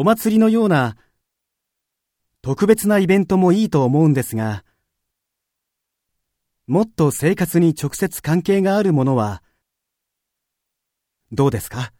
お祭りのような特別なイベントもいいと思うんですが、もっと生活に直接関係があるものはどうですか？